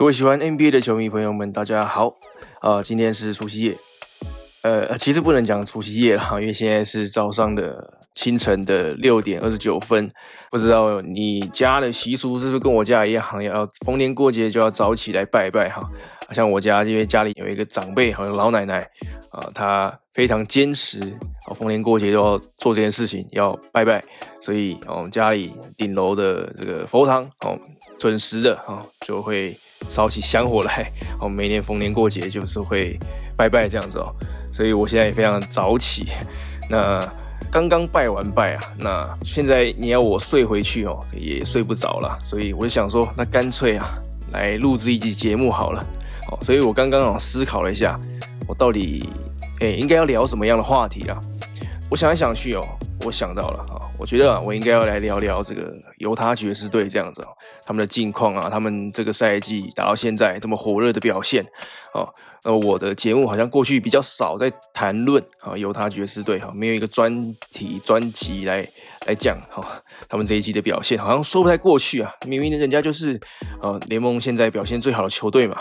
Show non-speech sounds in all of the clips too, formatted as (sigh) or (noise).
各位喜欢 NBA 的球迷朋友们，大家好！啊，今天是除夕夜，呃，其实不能讲除夕夜了，因为现在是早上的清晨的六点二十九分。不知道你家的习俗是不是跟我家一样，要逢年过节就要早起来拜拜哈？像我家，因为家里有一个长辈，好像老奶奶啊，她非常坚持，哦，逢年过节都要做这件事情，要拜拜，所以哦，家里顶楼的这个佛堂哦，准时的啊，就会。烧起香火来，(laughs) 哦，每年逢年过节就是会拜拜这样子哦，所以我现在也非常早起。(laughs) 那刚刚拜完拜啊，那现在你要我睡回去哦，也睡不着了，所以我就想说，那干脆啊，来录制一集节目好了。哦，所以我刚刚啊思考了一下，我到底诶应该要聊什么样的话题啊？我想来想去哦。我想到了啊，我觉得我应该要来聊聊这个犹他爵士队这样子哦，他们的近况啊，他们这个赛季打到现在这么火热的表现哦。那我的节目好像过去比较少在谈论啊犹他爵士队哈，没有一个专题专辑来来讲哈，他们这一季的表现好像说不太过去啊。明明人家就是呃联盟现在表现最好的球队嘛，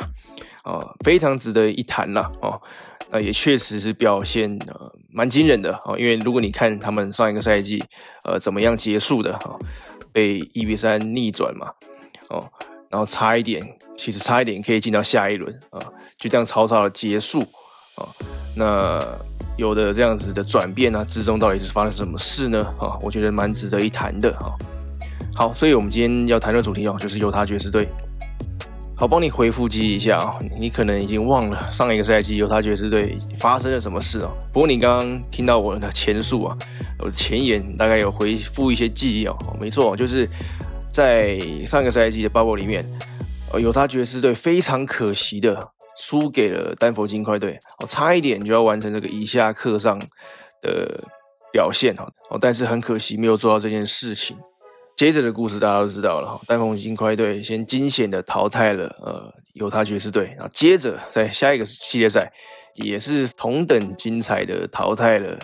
啊，非常值得一谈了哦。那也确实是表现呃蛮惊人的哦，因为如果你看他们上一个赛季呃怎么样结束的哈，被一比三逆转嘛哦，然后差一点，其实差一点可以进到下一轮啊，就这样草草的结束啊，那有的这样子的转变呢之中到底是发生什么事呢啊？我觉得蛮值得一谈的哈。好，所以我们今天要谈的主题哦，就是犹他爵士队。好，帮你回复记一下啊，你可能已经忘了上一个赛季犹他爵士队发生了什么事哦。不过你刚刚听到我的前述啊，我的前言大概有回复一些记忆哦。没错，就是在上个赛季的 bubble 里面，呃，犹他爵士队非常可惜的输给了丹佛金块队，哦，差一点就要完成这个以下课上的表现哈，哦，但是很可惜没有做到这件事情。接着的故事大家都知道了哈，丹佛金块队先惊险的淘汰了呃犹他爵士队，然后接着在下一个系列赛也是同等精彩的淘汰了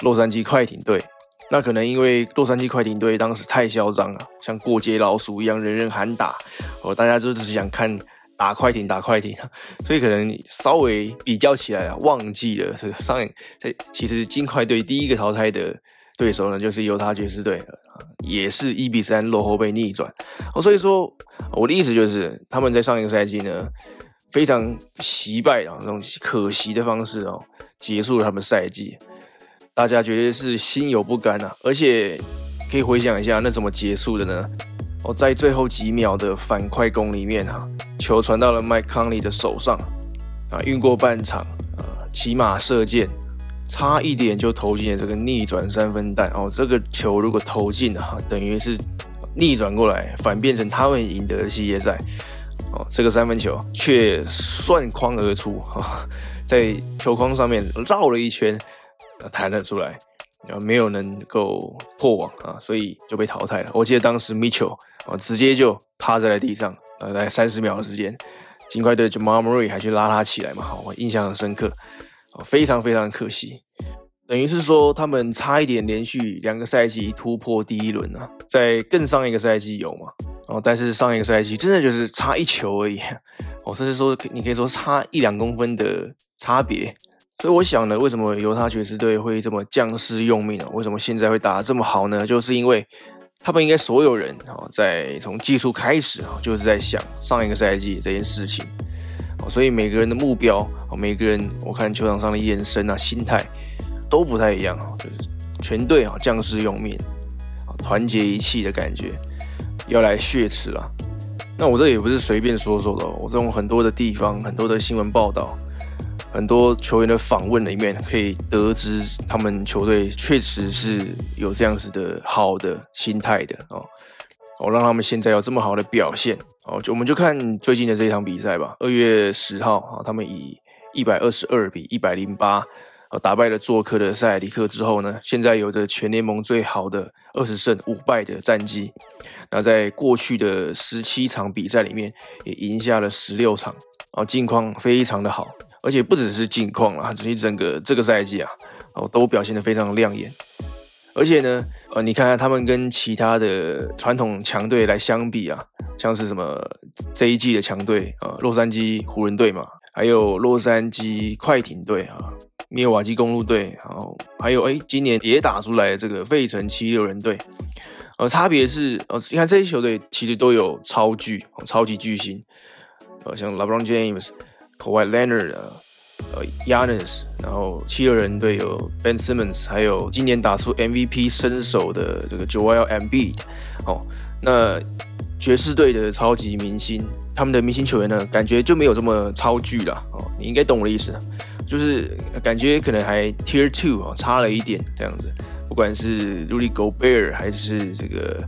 洛杉矶快艇队。那可能因为洛杉矶快艇队当时太嚣张了，像过街老鼠一样人人喊打，哦大家就只是想看打快艇打快艇，(laughs) 所以可能稍微比较起来啊，忘记了这个上在其实金块队第一个淘汰的。对手呢，就是犹他爵士队，也是一比三落后被逆转。哦，所以说我的意思就是，他们在上一个赛季呢，非常惜败啊，这种可惜的方式哦，结束了他们赛季。大家绝对是心有不甘呐。而且可以回想一下，那怎么结束的呢？哦，在最后几秒的反快攻里面啊，球传到了麦康利的手上啊，运过半场啊，骑马射箭。差一点就投进了这个逆转三分弹哦！这个球如果投进了哈，等于是逆转过来，反变成他们赢得的系列赛哦。这个三分球却算框而出哈，在球框上面绕了一圈，弹了出来，然后没有能够破网啊，所以就被淘汰了。我记得当时 Mitchell 啊，直接就趴在了地上，呃，在三十秒的时间，尽快对 Jamal Murray 还去拉他起来嘛，我印象很深刻。非常非常可惜，等于是说他们差一点连续两个赛季突破第一轮啊，在更上一个赛季有嘛？哦，但是上一个赛季真的就是差一球而已，(laughs) 哦，甚至说你可以说差一两公分的差别。所以我想呢，为什么犹他爵士队会这么将士用命呢？为什么现在会打得这么好呢？就是因为他们应该所有人哦，在从技术开始啊，就是在想上一个赛季这件事情。所以每个人的目标，每个人我看球场上的眼神啊、心态都不太一样啊，就是全队啊将士用命，团结一气的感觉，要来血池了。那我这也不是随便说说的，我从很多的地方、很多的新闻报道、很多球员的访问里面，可以得知他们球队确实是有这样子的好的心态的哦。哦，让他们现在有这么好的表现哦，就我们就看最近的这一场比赛吧。二月十号啊，他们以一百二十二比一百零八，呃，打败了做客的塞尔迪克之后呢，现在有着全联盟最好的二十胜五败的战绩。那在过去的十七场比赛里面，也赢下了十六场，啊，近况非常的好，而且不只是近况了，整体整个这个赛季啊，哦，都表现得非常亮眼。而且呢，呃，你看看他们跟其他的传统强队来相比啊，像是什么这一季的强队啊，洛杉矶湖人队嘛，还有洛杉矶快艇队啊，密尔瓦基公路队，然后还有哎，今年也打出来这个费城七六人队。呃，差别是呃，你看这些球队其实都有超巨、超级巨星，呃，像 LeBron James、Kawhi Leonard 啊。呃，Yanis，然后七六人队有 Ben Simmons，还有今年打出 MVP 身手的这个 Joel Embiid。哦，那爵士队的超级明星，他们的明星球员呢，感觉就没有这么超巨了。哦，你应该懂我的意思，就是感觉可能还 Tier Two 哦，差了一点这样子。不管是 Rudy Gobert 还是这个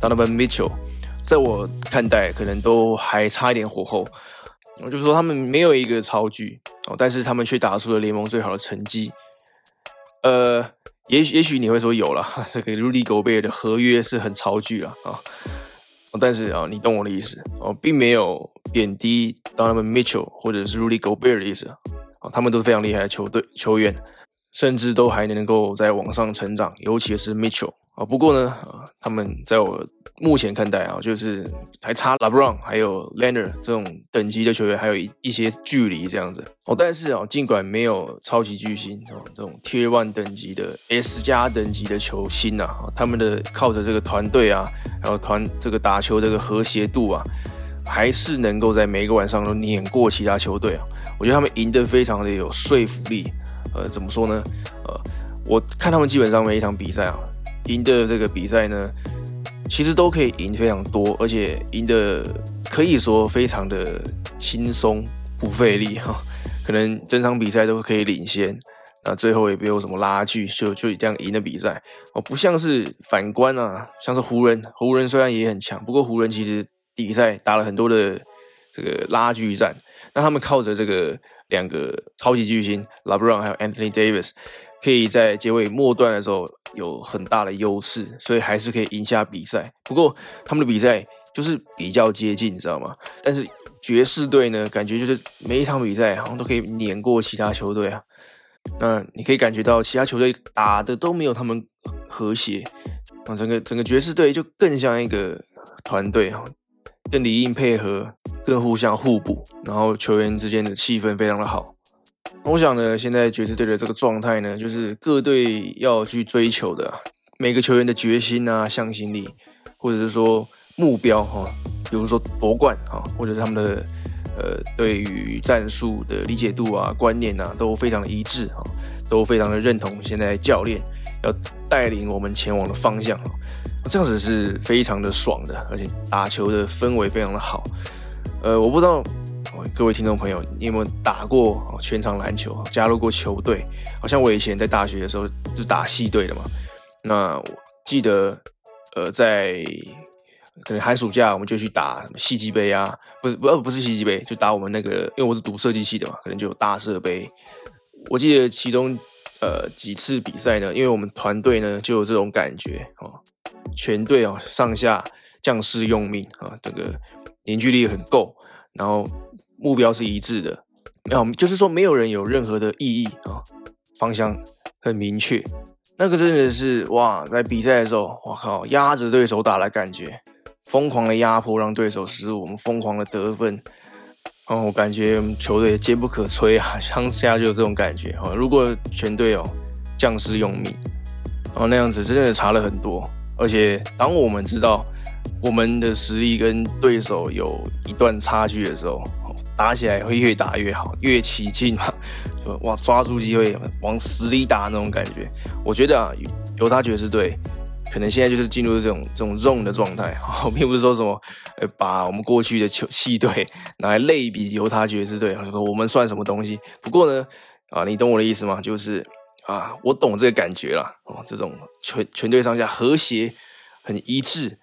Donovan Mitchell，在我看待，可能都还差一点火候。我就说他们没有一个超巨哦，但是他们却打出了联盟最好的成绩。呃，也许也许你会说有了，(laughs) 这个 Rudy Gobert 的合约是很超巨了啊。但是啊，你懂我的意思哦，并没有贬低 d o n a n Mitchell 或者是 Rudy Gobert 的意思啊，他们都是非常厉害的球队球员，甚至都还能够在网上成长，尤其是 Mitchell。啊，不过呢，啊，他们在我目前看待啊，就是还差 LeBron 还有 Leonard 这种等级的球员，还有一一些距离这样子。哦，但是啊，尽管没有超级巨星哦，这种 Tier One 等级的 S 加等级的球星呐，他们的靠着这个团队啊，然后团这个打球这个和谐度啊，还是能够在每一个晚上都碾过其他球队啊。我觉得他们赢得非常的有说服力。呃，怎么说呢？呃，我看他们基本上每一场比赛啊。赢的这个比赛呢，其实都可以赢非常多，而且赢的可以说非常的轻松不费力哈，(laughs) 可能整场比赛都可以领先，那最后也没有什么拉锯，就就这样赢的比赛。哦，不像是反观啊，像是湖人，湖人虽然也很强，不过湖人其实比赛打了很多的这个拉锯战，那他们靠着这个两个超级巨星 LeBron 还有 Anthony Davis。可以在结尾末段的时候有很大的优势，所以还是可以赢下比赛。不过他们的比赛就是比较接近，你知道吗？但是爵士队呢，感觉就是每一场比赛好像都可以碾过其他球队啊。那你可以感觉到其他球队打的都没有他们和谐，啊，整个整个爵士队就更像一个团队啊，更理应配合，更互相互补，然后球员之间的气氛非常的好。我想呢，现在爵士队的这个状态呢，就是各队要去追求的每个球员的决心啊、向心力，或者是说目标哈，比如说夺冠啊，或者是他们的呃对于战术的理解度啊、观念啊，都非常的一致啊，都非常的认同现在教练要带领我们前往的方向，这样子是非常的爽的，而且打球的氛围非常的好。呃，我不知道。各位听众朋友，你有没有打过全场篮球？加入过球队？好像我以前在大学的时候就打系队的嘛。那我记得，呃，在可能寒暑假我们就去打什么戏剧杯啊，不是不不是戏剧杯，就打我们那个，因为我是读设计系的嘛，可能就有大设杯。我记得其中呃几次比赛呢，因为我们团队呢就有这种感觉哦，全队哦上下将士用命啊，这个凝聚力很够，然后。目标是一致的，没有，就是说没有人有任何的意义啊，方向很明确。那个真的是哇，在比赛的时候，我靠，压着对手打的感觉，疯狂的压迫让对手失误，我们疯狂的得分，哦，我感觉球队坚不可摧啊，当下就有这种感觉哦。如果全队哦将士用命，哦那样子真的差了很多。而且当我们知道我们的实力跟对手有一段差距的时候，打起来会越打越好，越起劲嘛，(laughs) 就哇抓住机会往死里打那种感觉。我觉得啊，犹他爵士队可能现在就是进入这种这种 zone 的状态，(laughs) 并不是说什么呃把我们过去的球系队拿来类比犹他爵士队，(laughs) 说我们算什么东西？不过呢，啊，你懂我的意思吗？就是啊，我懂这个感觉啦，哦，这种全全队上下和谐、很一致、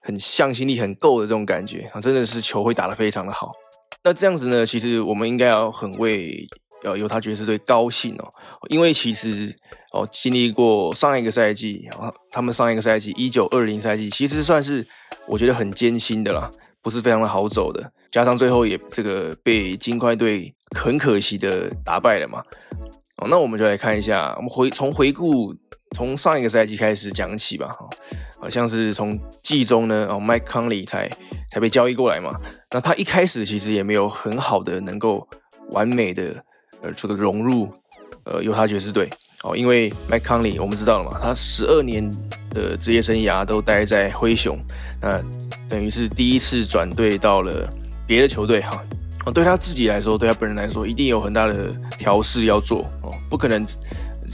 很向心力很够的这种感觉啊，真的是球会打得非常的好。那这样子呢？其实我们应该要很为呃犹他爵士队高兴哦，因为其实哦经历过上一个赛季啊，他们上一个赛季一九二零赛季，其实算是我觉得很艰辛的啦，不是非常的好走的。加上最后也这个被金块队很可惜的打败了嘛。哦，那我们就来看一下，我们回从回顾从上一个赛季开始讲起吧。好像是从季中呢，哦，麦康利才才被交易过来嘛。那他一开始其实也没有很好的能够完美的呃这个融入呃犹他爵士队哦，因为麦康利我们知道了嘛，他十二年的职业生涯都待在灰熊，那等于是第一次转队到了别的球队哈。哦对他自己来说，对他本人来说，一定有很大的调试要做哦，不可能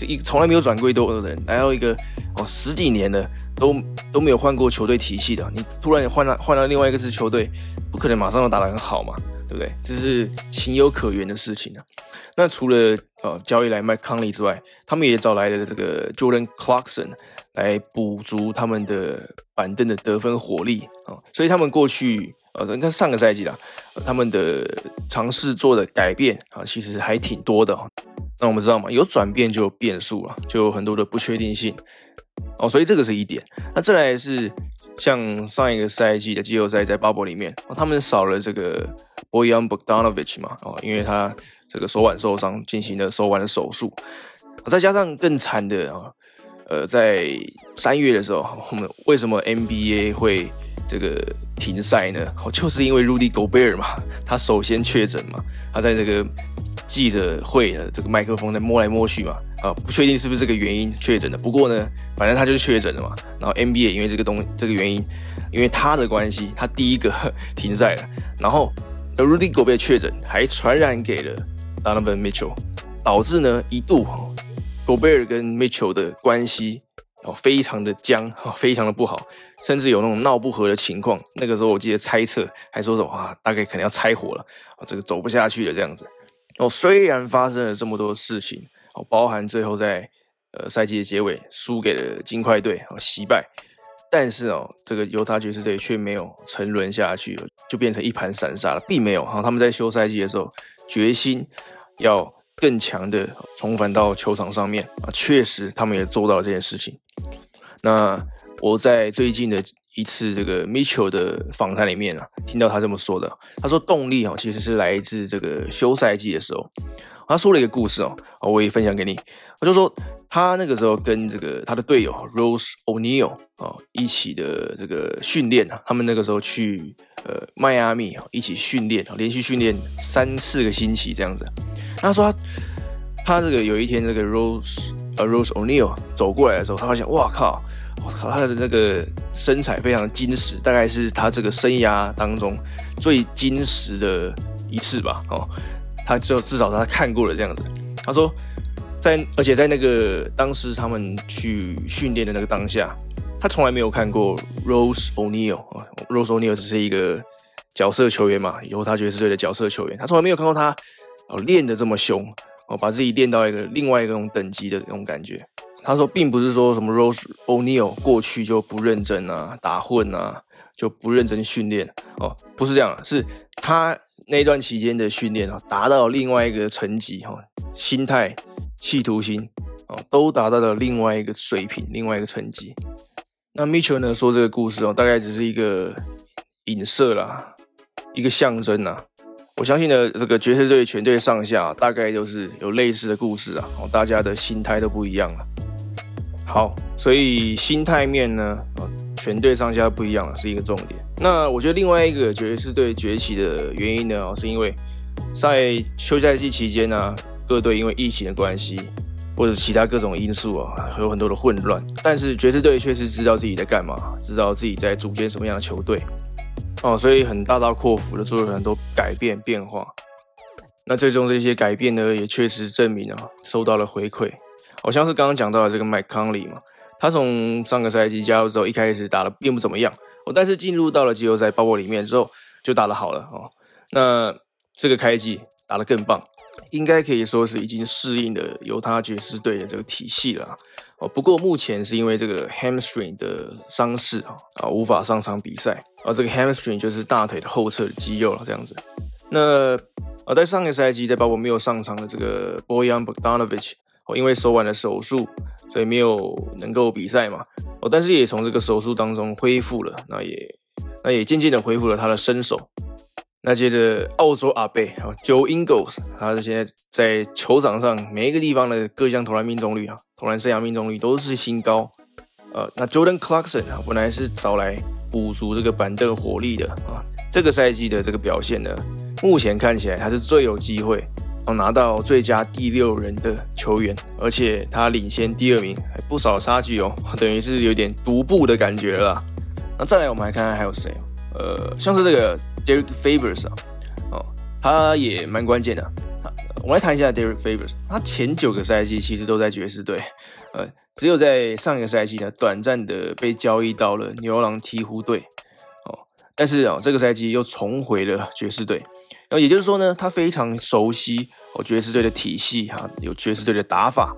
一从来没有转过多的人来到一个哦十几年了都都没有换过球队体系的，你突然换了换到另外一个支球队，不可能马上就打得很好嘛，对不对？这是情有可原的事情啊。那除了呃交易来麦康利之外，他们也找来了这个 Jordan Clarkson 来补足他们的板凳的得分火力啊，所以他们过去呃，你看上个赛季啦，他们的尝试做的改变啊，其实还挺多的。那我们知道嘛，有转变就有变数了，就有很多的不确定性哦，所以这个是一点。那再来是像上一个赛季的季后赛在 Bubble 里面，他们少了这个 Boyan Bogdanovic 嘛，哦，因为他这个手腕受伤，进行了手腕的手术，再加上更惨的啊，呃，在三月的时候，我们为什么 NBA 会这个停赛呢？哦，就是因为 Rudy Gobert 嘛，他首先确诊嘛，他在这个记者会的这个麦克风在摸来摸去嘛，啊，不确定是不是这个原因确诊的。不过呢，反正他就是确诊了嘛。然后 NBA 因为这个东这个原因，因为他的关系，他第一个 (laughs) 停赛了。然后 Rudy Gobert 确诊，还传染给了。Donovan Mitchell 导致呢一度 Gobert 跟 Mitchell 的关系哦非常的僵哦非常的不好，甚至有那种闹不和的情况。那个时候我记得猜测还说什么啊，大概可能要拆伙了啊，这个走不下去了这样子。哦，虽然发生了这么多事情哦，包含最后在呃赛季的结尾输给了金块队哦惜败，但是哦这个犹他爵士队却没有沉沦下去，就变成一盘散沙了，并没有哈他们在休赛季的时候决心。要更强的重返到球场上面啊，确实他们也做到了这件事情。那我在最近的一次这个 Mitchell 的访谈里面啊，听到他这么说的，他说动力哦其实是来自这个休赛季的时候。他说了一个故事哦，我也分享给你。我就说他那个时候跟这个他的队友 Rose O'Neal 啊一起的这个训练啊，他们那个时候去呃迈阿密啊一起训练啊，连续训练三四个星期这样子。他说他他这个有一天这个 Rose 呃 Rose O'Neal 走过来的时候，他发现哇靠，靠他的那个身材非常的坚实，大概是他这个生涯当中最坚实的一次吧哦。他就至少他看过了这样子，他说，在而且在那个当时他们去训练的那个当下，他从来没有看过 Rose O'Neal 啊，Rose O'Neal 只是一个角色球员嘛，以后他爵士队的角色球员，他从来没有看过他哦练的这么凶哦，把自己练到一个另外一种等级的那种感觉。他说，并不是说什么 Rose O'Neal 过去就不认真啊，打混啊，就不认真训练哦，不是这样，是他。那段期间的训练啊，达到另外一个层级哈，心态、企图心哦，都达到了另外一个水平、另外一个层级。那 Mitchell 呢说这个故事哦，大概只是一个影射啦，一个象征呐。我相信呢，这个爵士队全队上下大概都是有类似的故事啊，哦，大家的心态都不一样了。好，所以心态面呢，全队上下不一样了，是一个重点。那我觉得另外一个爵士队崛起的原因呢，是因为在休赛季期间呢，各队因为疫情的关系或者其他各种因素啊，有很多的混乱。但是爵士队却是知道自己在干嘛，知道自己在组建什么样的球队哦，所以很大刀阔斧的做了很多改变变化。那最终这些改变呢，也确实证明啊，收到了回馈。好像是刚刚讲到的这个麦康利嘛。他从上个赛季加入之后，一开始打的并不怎么样，哦，但是进入到了季后赛包括里面之后，就打得好了哦。那这个开季打得更棒，应该可以说是已经适应了犹他爵士队的这个体系了哦。不过目前是因为这个 hamstring 的伤势啊，啊无法上场比赛啊。这个 hamstring 就是大腿的后侧的肌肉了，这样子。那啊，在上个赛季在包括没有上场的这个 Boyan Bogdanovic。哦，因为手腕的手术，所以没有能够比赛嘛。哦，但是也从这个手术当中恢复了，那也那也渐渐的恢复了他的身手。那接着澳洲阿贝啊，Joe Ingles，他现在在球场上每一个地方的各项投篮命中率啊，投篮生涯命中率都是新高。呃，那 Jordan Clarkson 啊，本来是找来补足这个板凳火力的啊。这个赛季的这个表现呢，目前看起来他是最有机会哦拿到最佳第六人的球员，而且他领先第二名还不少差距哦，(laughs) 等于是有点独步的感觉了。那再来我们来看看还有谁呃，像是这个 Derek Favors 啊，哦，他也蛮关键的。我来谈一下 Derek Favors，他前九个赛季其实都在爵士队，呃，只有在上一个赛季呢，短暂的被交易到了牛郎鹈鹕队。哦但是啊，这个赛季又重回了爵士队，然后也就是说呢，他非常熟悉哦爵士队的体系哈，有爵士队的打法，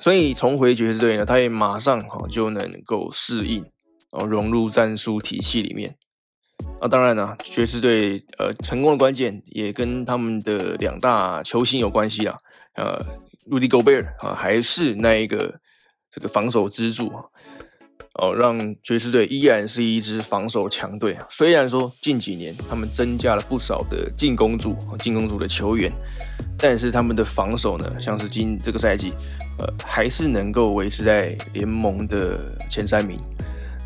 所以重回爵士队呢，他也马上哈就能够适应哦融入战术体系里面。啊，当然呢，爵士队呃成功的关键也跟他们的两大球星有关系啊，呃，Rudy Gobert 啊还是那一个这个防守支柱啊。哦，让爵士队依然是一支防守强队啊。虽然说近几年他们增加了不少的进攻组、进攻组的球员，但是他们的防守呢，像是今这个赛季，呃，还是能够维持在联盟的前三名。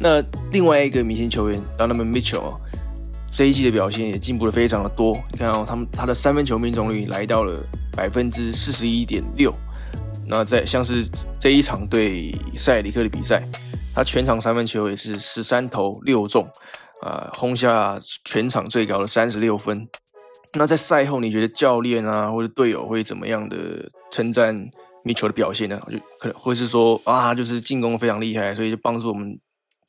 那另外一个明星球员 Donovan Mitchell 这一季的表现也进步的非常的多。你看哦，他们他的三分球命中率来到了百分之四十一点六。那在像是这一场对塞里克的比赛。他全场三分球也是十三投六中，啊，轰下全场最高的三十六分。那在赛后，你觉得教练啊或者队友会怎么样的称赞米球的表现呢？就可能会是说啊，就是进攻非常厉害，所以就帮助我们，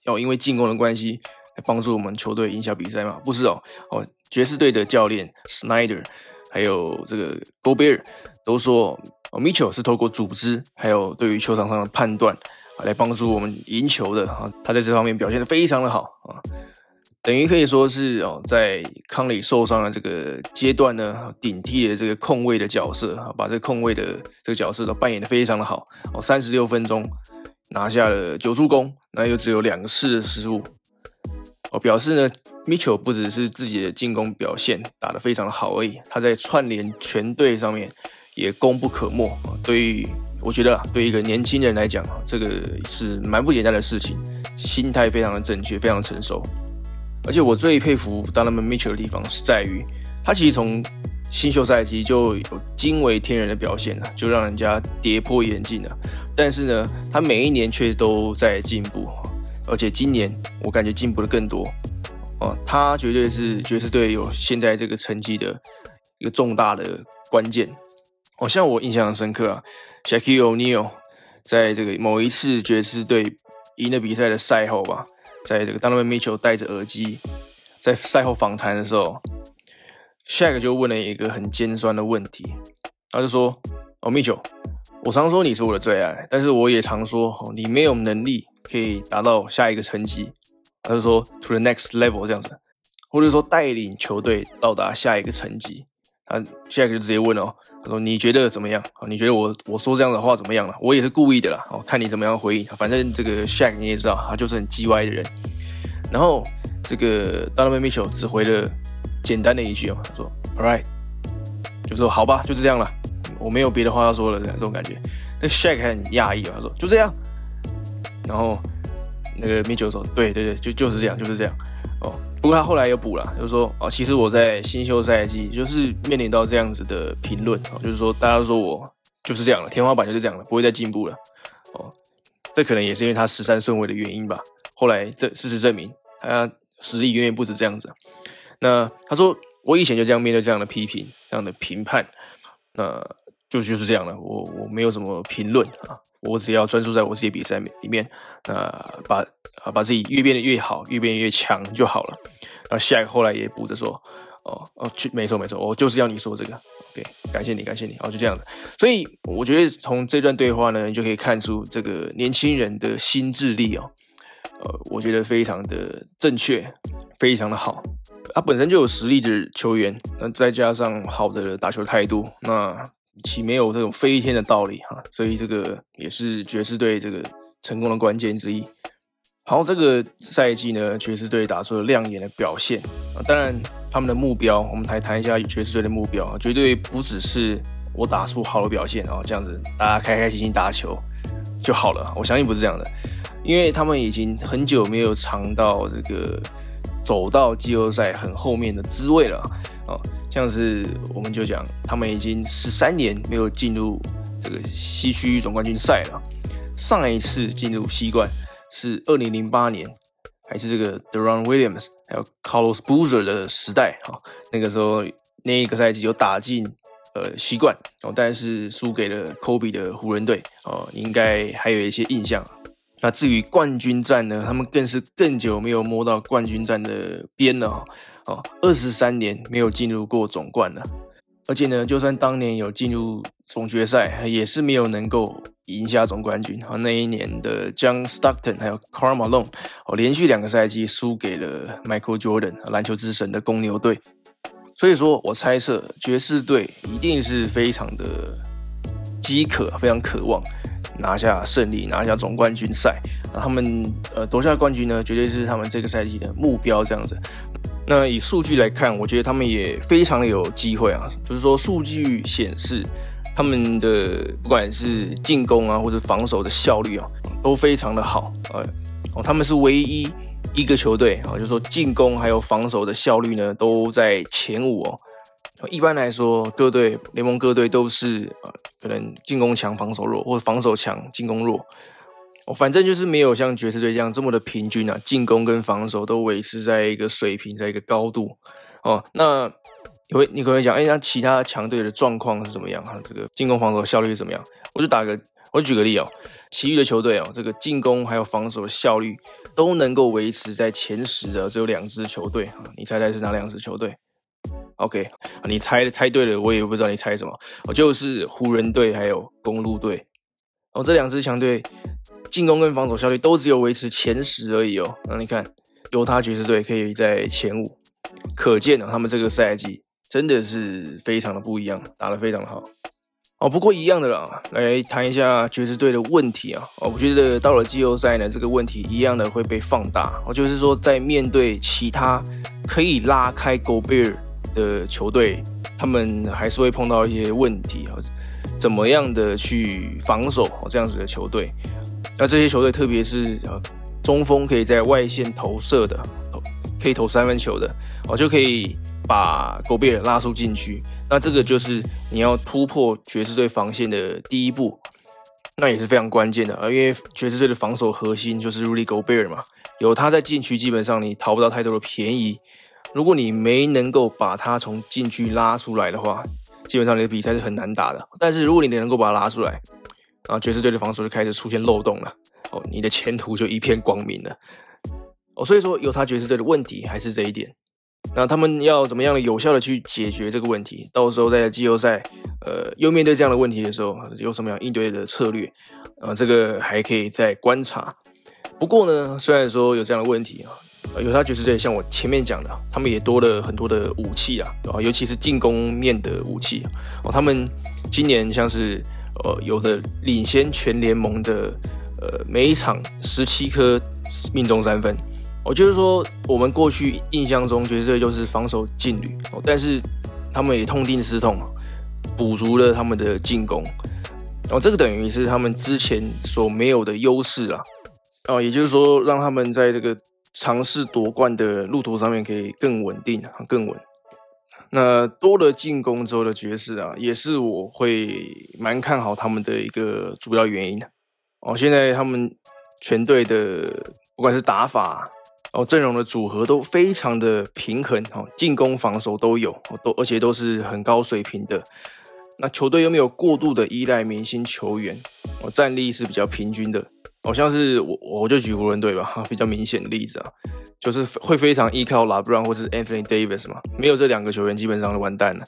要因为进攻的关系来帮助我们球队赢下比赛嘛？不是哦，哦，爵士队的教练 Snyder 还有这个 Gobert 都说，哦，米球是透过组织还有对于球场上的判断。来帮助我们赢球的啊，他在这方面表现的非常的好啊，等于可以说是哦，在康里受伤的这个阶段呢，顶替了这个控卫的角色啊，把这个控卫的这个角色都扮演的非常的好哦，三十六分钟拿下了九助攻，那又只有两次的失误哦，表示呢，Mitchell 不只是自己的进攻表现打得非常的好而已，他在串联全队上面也功不可没，对于。我觉得对一个年轻人来讲啊，这个是蛮不简单的事情，心态非常的正确，非常成熟。而且我最佩服 Donovan Mitchell 的地方是在于，他其实从新秀赛季就有惊为天人的表现了，就让人家跌破眼镜了。但是呢，他每一年却都在进步，而且今年我感觉进步的更多。哦，他绝对是爵士队有现在这个成绩的一个重大的关键。哦，像我印象很深刻啊。Shaquille O'Neal 在这个某一次爵士队赢了比赛的赛后吧，在这个 Donovan Mitchell 戴着耳机在赛后访谈的时候，Shaq 就问了一个很尖酸的问题，他就说：“哦，Mitchell，我常说你是我的最爱，但是我也常说哦，你没有能力可以达到下一个层级。”他就说：“To the next level 这样子，或者说带领球队到达下一个层级。”他现在就直接问哦，他说：“你觉得怎么样？啊，你觉得我我说这样的话怎么样了？我也是故意的啦，哦，看你怎么样回应。反正这个 Shaq 你也知道，他就是很叽歪的人。然后这个 Donovan Mitchell 只回了简单的一句哦，他说：‘All right’，就说好吧，就这样了，我没有别的话要说了，这种感觉。那 Shaq 很讶异啊，他说：‘就这样。’然后那个 Mitchell 说：‘对对对，就就是这样，就是这样。’哦。”不过他后来又补了，就是说哦，其实我在新秀赛季就是面临到这样子的评论哦，就是说大家都说我就是这样了，天花板就是这样了，不会再进步了哦。这可能也是因为他十三顺位的原因吧。后来这事实证明，他实力远远不止这样子。那他说我以前就这样面对这样的批评、这样的评判，那就就是这样了。我我没有什么评论啊，我只要专注在我自己比赛里面，那把。啊，把自己越变得越好，越变越强就好了。然后下一个后来也补着说，哦哦，去，没错没错，我就是要你说这个，OK，感谢你，感谢你，哦，就这样的。所以我觉得从这段对话呢，就可以看出这个年轻人的心智力哦，呃，我觉得非常的正确，非常的好。他本身就有实力的球员，那再加上好的打球态度，那岂没有这种飞天的道理哈？所以这个也是爵士队这个成功的关键之一。好，这个赛季呢，爵士队打出了亮眼的表现啊！当然，他们的目标，我们来谈一下爵士队的目标啊，绝对不只是我打出好的表现，啊这样子大家开开心心打球就好了。我相信不是这样的，因为他们已经很久没有尝到这个走到季后赛很后面的滋味了啊，像是我们就讲，他们已经十三年没有进入这个西区总冠军赛了，上一次进入西冠是二零零八年，还是这个 Deron Williams 还有 Carlos Boozer 的时代啊，那个时候那一个赛季有打进呃西冠哦，但是输给了 Kobe 的湖人队哦，应该还有一些印象。那至于冠军战呢，他们更是更久没有摸到冠军战的边了哦，二十三年没有进入过总冠了，而且呢，就算当年有进入总决赛，也是没有能够赢下总冠军。啊，那一年的 John Stockton 还有 Karl Malone 哦，连续两个赛季输给了 Michael Jordan 篮球之神的公牛队。所以说我猜测爵士队一定是非常的饥渴，非常渴望。拿下胜利，拿下总冠军赛，那他们呃夺下冠军呢，绝对是他们这个赛季的目标。这样子，那以数据来看，我觉得他们也非常有机会啊。就是说，数据显示他们的不管是进攻啊，或者防守的效率啊，都非常的好。呃，哦，他们是唯一一个球队啊，就是说进攻还有防守的效率呢，都在前五哦。一般来说，各队联盟各队都是呃，可能进攻强、防守弱，或者防守强、进攻弱。哦，反正就是没有像爵士队这样这么的平均啊，进攻跟防守都维持在一个水平，在一个高度。哦，那你会你可能讲，哎，那其他强队的状况是怎么样啊？这个进攻、防守效率是怎么样？我就打个，我举个例哦，其余的球队哦，这个进攻还有防守的效率都能够维持在前十的，只有两支球队啊，你猜猜是哪两支球队？OK，你猜猜对了，我也不知道你猜什么。哦，就是湖人队还有公路队。哦，这两支强队进攻跟防守效率都只有维持前十而已哦。那你看，犹他爵士队可以在前五，可见呢，他们这个赛季真的是非常的不一样，打得非常的好。哦，不过一样的啦，来谈一下爵士队的问题啊。哦，我觉得到了季后赛呢，这个问题一样的会被放大。哦，就是说在面对其他可以拉开 Gobert。的球队，他们还是会碰到一些问题啊，怎么样的去防守这样子的球队？那这些球队，特别是呃中锋可以在外线投射的，可以投三分球的，哦，就可以把狗贝尔拉出禁区。那这个就是你要突破爵士队防线的第一步，那也是非常关键的啊，因为爵士队的防守核心就是 Rudy Gobert 嘛，有他在禁区，基本上你讨不到太多的便宜。如果你没能够把他从禁区拉出来的话，基本上你的比赛是很难打的。但是如果你能够把他拉出来，啊，爵士队的防守就开始出现漏洞了，哦，你的前途就一片光明了。哦，所以说有他爵士队的问题还是这一点。那他们要怎么样有效的去解决这个问题？到时候在季后赛，呃，又面对这样的问题的时候，有什么样应对的策略？啊，这个还可以再观察。不过呢，虽然说有这样的问题啊。有他爵士队，像我前面讲的，他们也多了很多的武器啊，啊，尤其是进攻面的武器哦。他们今年像是呃，有着领先全联盟的呃，每一场十七颗命中三分。我就是说，我们过去印象中爵士队就是防守劲旅哦，但是他们也痛定思痛，补足了他们的进攻。哦，这个等于是他们之前所没有的优势啊。哦，也就是说，让他们在这个尝试夺冠的路途上面可以更稳定啊、更稳。那多了进攻之后的爵士啊，也是我会蛮看好他们的一个主要原因哦，现在他们全队的不管是打法哦，阵容的组合都非常的平衡哦，进攻、防守都有哦，都而且都是很高水平的。那球队又没有过度的依赖明星球员哦，战力是比较平均的。好像是我，我就举湖人队吧，(laughs) 比较明显的例子啊，就是会非常依靠拉布朗或者是 Anthony Davis 嘛，没有这两个球员，基本上就完蛋了。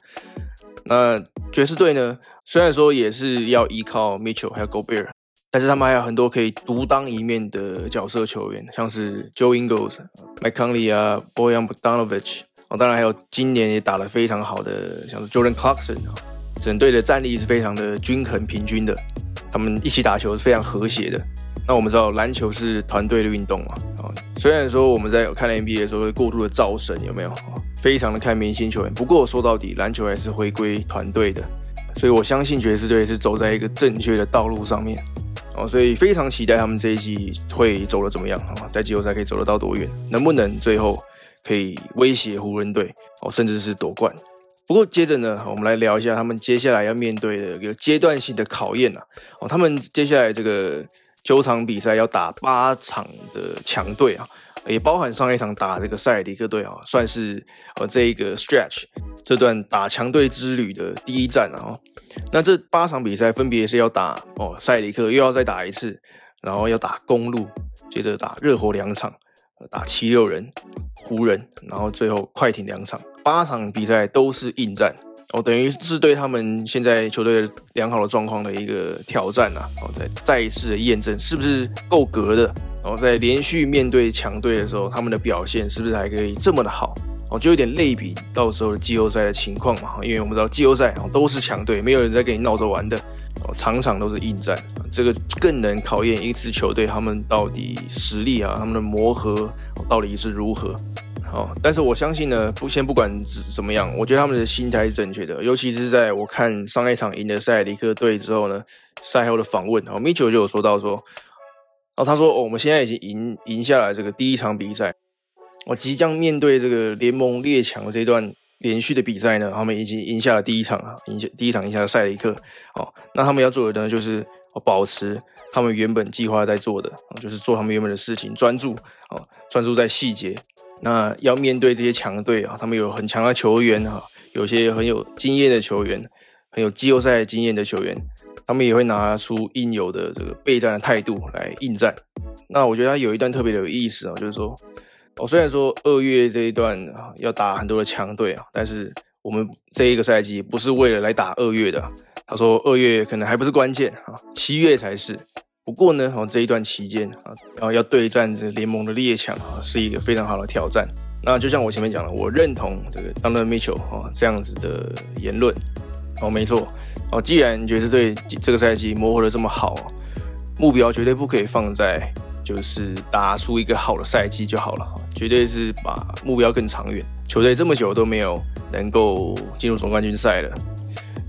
那爵士队呢，虽然说也是要依靠 Mitchell 还有 Gobert，但是他们还有很多可以独当一面的角色球员，像是 Joe Ingles、Mike Conley 啊、Boyan Bogdanovic，哦，当然还有今年也打得非常好的，像是 Jordan Clarkson 啊，整队的战力是非常的均衡平均的，他们一起打球是非常和谐的。那我们知道篮球是团队的运动嘛？啊，虽然说我们在看 NBA 的时候会过度的造神，有没有？非常的看明星球员。不过说到底，篮球还是回归团队的。所以我相信爵士队是走在一个正确的道路上面。哦，所以非常期待他们这一季会走的怎么样啊，在季后赛可以走得到多远，能不能最后可以威胁湖人队哦，甚至是夺冠。不过接着呢，我们来聊一下他们接下来要面对的一个阶段性的考验啊。哦，他们接下来这个九场比赛要打八场的强队啊。也包含上一场打这个塞尔迪克队啊，算是呃这一个 stretch 这段打强队之旅的第一站啊。那这八场比赛分别是要打哦塞尔迪克，又要再打一次，然后要打公路，接着打热火两场，打七六人、湖人，然后最后快艇两场，八场比赛都是硬战。哦，等于是对他们现在球队良好的状况的一个挑战呐。哦，再再一次的验证是不是够格的。然后在连续面对强队的时候，他们的表现是不是还可以这么的好？哦，就有点类比到时候的季后赛的情况嘛。因为我们知道季后赛哦都是强队，没有人在跟你闹着玩的。哦，场场都是硬战，这个更能考验一支球队他们到底实力啊，他们的磨合到底是如何。哦，但是我相信呢，不先不管怎怎么样，我觉得他们的心态是正确的。尤其是在我看上一场赢了塞尔迪克队之后呢，赛后的访问，哦，米切尔就有说到说，哦，他说，哦，我们现在已经赢赢下来这个第一场比赛，我即将面对这个联盟列强的这段连续的比赛呢，他们已经赢下了第一场啊，赢下第一场赢下了塞雷克，哦，那他们要做的呢，就是保持他们原本计划在做的，就是做他们原本的事情，专注，哦，专注在细节。那要面对这些强队啊，他们有很强的球员啊，有些很有经验的球员，很有季后赛经验的球员，他们也会拿出应有的这个备战的态度来应战。那我觉得他有一段特别的有意思啊，就是说，哦，虽然说二月这一段啊要打很多的强队啊，但是我们这一个赛季不是为了来打二月的。他说二月可能还不是关键啊，七月才是。不过呢，哦，这一段期间啊，然后要对战这联盟的列强啊，是一个非常好的挑战。那就像我前面讲的，我认同这个 Donovan Mitchell 啊这样子的言论。哦，没错，哦，既然爵士队这个赛季磨合的这么好，目标绝对不可以放在就是打出一个好的赛季就好了，绝对是把目标更长远。球队这么久都没有能够进入总冠军赛了，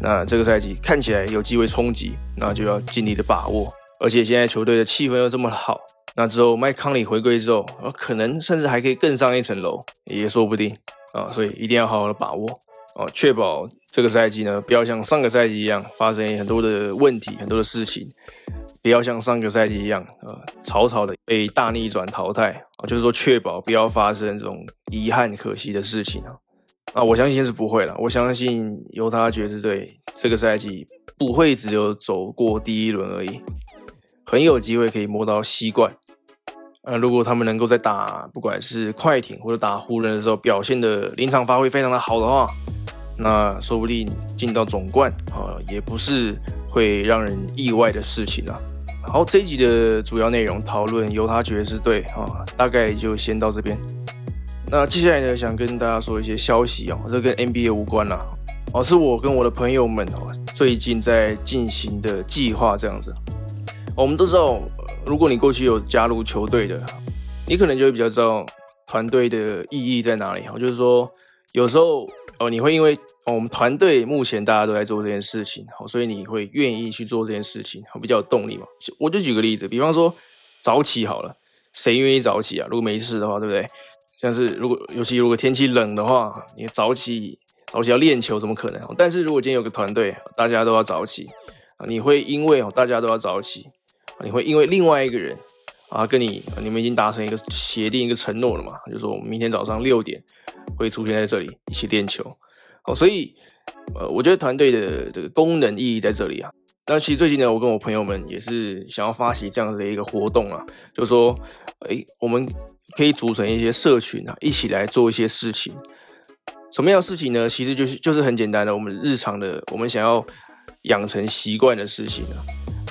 那这个赛季看起来有机会冲击，那就要尽力的把握。而且现在球队的气氛又这么好，那之后麦康里回归之后，可能甚至还可以更上一层楼，也说不定啊！所以一定要好好的把握哦，确保这个赛季呢，不要像上个赛季一样发生很多的问题、很多的事情，不要像上个赛季一样呃，草草的被大逆转淘汰啊！就是说，确保不要发生这种遗憾、可惜的事情啊！啊，我相信是不会了。我相信犹他爵士队这个赛季不会只有走过第一轮而已。很有机会可以摸到西冠，呃，如果他们能够在打不管是快艇或者打湖人的时候表现的临场发挥非常的好的话，那说不定进到总冠啊，也不是会让人意外的事情啊。好，这一集的主要内容讨论犹他爵士队啊，大概就先到这边。那接下来呢，想跟大家说一些消息啊，这跟 NBA 无关啦，哦，是我跟我的朋友们哦，最近在进行的计划这样子。我们都知道，如果你过去有加入球队的，你可能就会比较知道团队的意义在哪里。哦，就是说，有时候哦，你会因为我们团队目前大家都在做这件事情，好，所以你会愿意去做这件事情，比较有动力嘛。我就举个例子，比方说早起好了，谁愿意早起啊？如果没事的话，对不对？像是如果尤其如果天气冷的话，你早起早起要练球，怎么可能？但是如果今天有个团队，大家都要早起，你会因为哦大家都要早起。你会因为另外一个人啊，跟你你们已经达成一个协定、一个承诺了嘛？就是说，我们明天早上六点会出现在这里一起练球。哦，所以呃，我觉得团队的这个功能意义在这里啊。那其实最近呢，我跟我朋友们也是想要发起这样子的一个活动啊，就说，哎，我们可以组成一些社群啊，一起来做一些事情。什么样的事情呢？其实就是就是很简单的，我们日常的我们想要养成习惯的事情啊。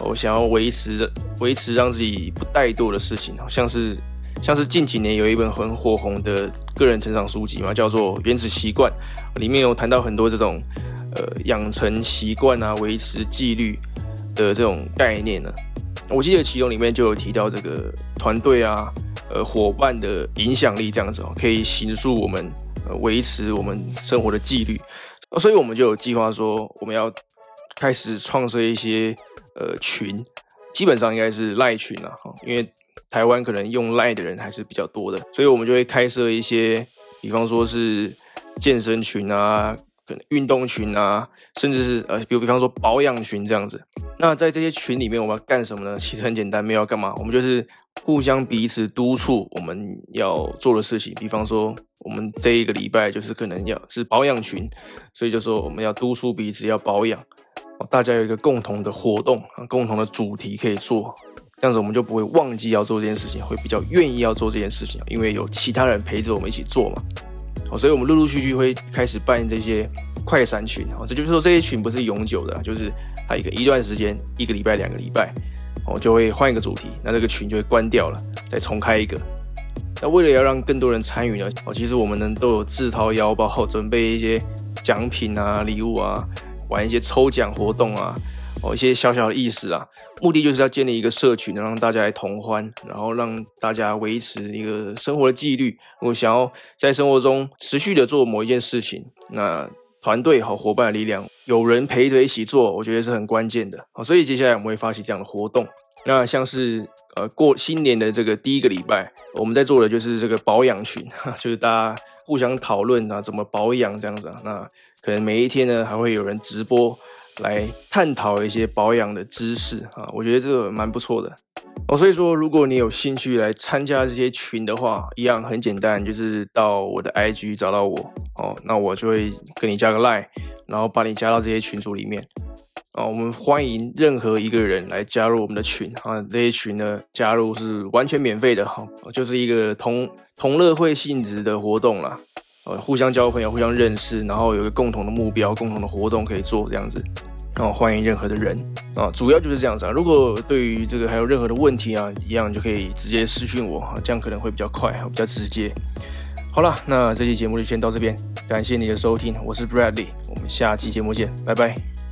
我想要维持维持让自己不怠惰的事情，像是像是近几年有一本很火红的个人成长书籍嘛，叫做《原子习惯》，里面有谈到很多这种呃养成习惯啊、维持纪律的这种概念呢。我记得其中里面就有提到这个团队啊、呃伙伴的影响力这样子哦，可以形塑我们呃维持我们生活的纪律。所以我们就有计划说，我们要开始创设一些。呃，群基本上应该是赖群了啊，因为台湾可能用赖的人还是比较多的，所以我们就会开设一些，比方说是健身群啊。可能运动群啊，甚至是呃，比如比方说保养群这样子。那在这些群里面，我们要干什么呢？其实很简单，没有要干嘛，我们就是互相彼此督促我们要做的事情。比方说，我们这一个礼拜就是可能要是保养群，所以就说我们要督促彼此要保养，大家有一个共同的活动，共同的主题可以做，这样子我们就不会忘记要做这件事情，会比较愿意要做这件事情，因为有其他人陪着我们一起做嘛。哦，所以我们陆陆续续会开始办这些快闪群哦，这就是说这些群不是永久的，就是它一个一段时间，一个礼拜、两个礼拜，哦，就会换一个主题，那这个群就会关掉了，再重开一个。那为了要让更多人参与呢，哦，其实我们呢都有自掏腰包准备一些奖品啊、礼物啊，玩一些抽奖活动啊。哦，一些小小的意思啊，目的就是要建立一个社群，能让大家来同欢，然后让大家维持一个生活的纪律。我想要在生活中持续的做某一件事情，那团队和伙伴的力量，有人陪着一起做，我觉得是很关键的。好，所以接下来我们会发起这样的活动。那像是呃过新年的这个第一个礼拜，我们在做的就是这个保养群，(laughs) 就是大家互相讨论啊怎么保养这样子啊。那可能每一天呢还会有人直播。来探讨一些保养的知识啊，我觉得这个蛮不错的哦。所以说，如果你有兴趣来参加这些群的话，一样很简单，就是到我的 IG 找到我哦，那我就会跟你加个 line，然后把你加到这些群组里面啊。我们欢迎任何一个人来加入我们的群啊，这些群呢加入是完全免费的哈，就是一个同同乐会性质的活动啦。呃，互相交朋友，互相认识，然后有个共同的目标，共同的活动可以做这样子，然后欢迎任何的人啊，主要就是这样子啊。如果对于这个还有任何的问题啊，一样就可以直接私讯我，这样可能会比较快，比较直接。好了，那这期节目就先到这边，感谢你的收听，我是 Bradley，我们下期节目见，拜拜。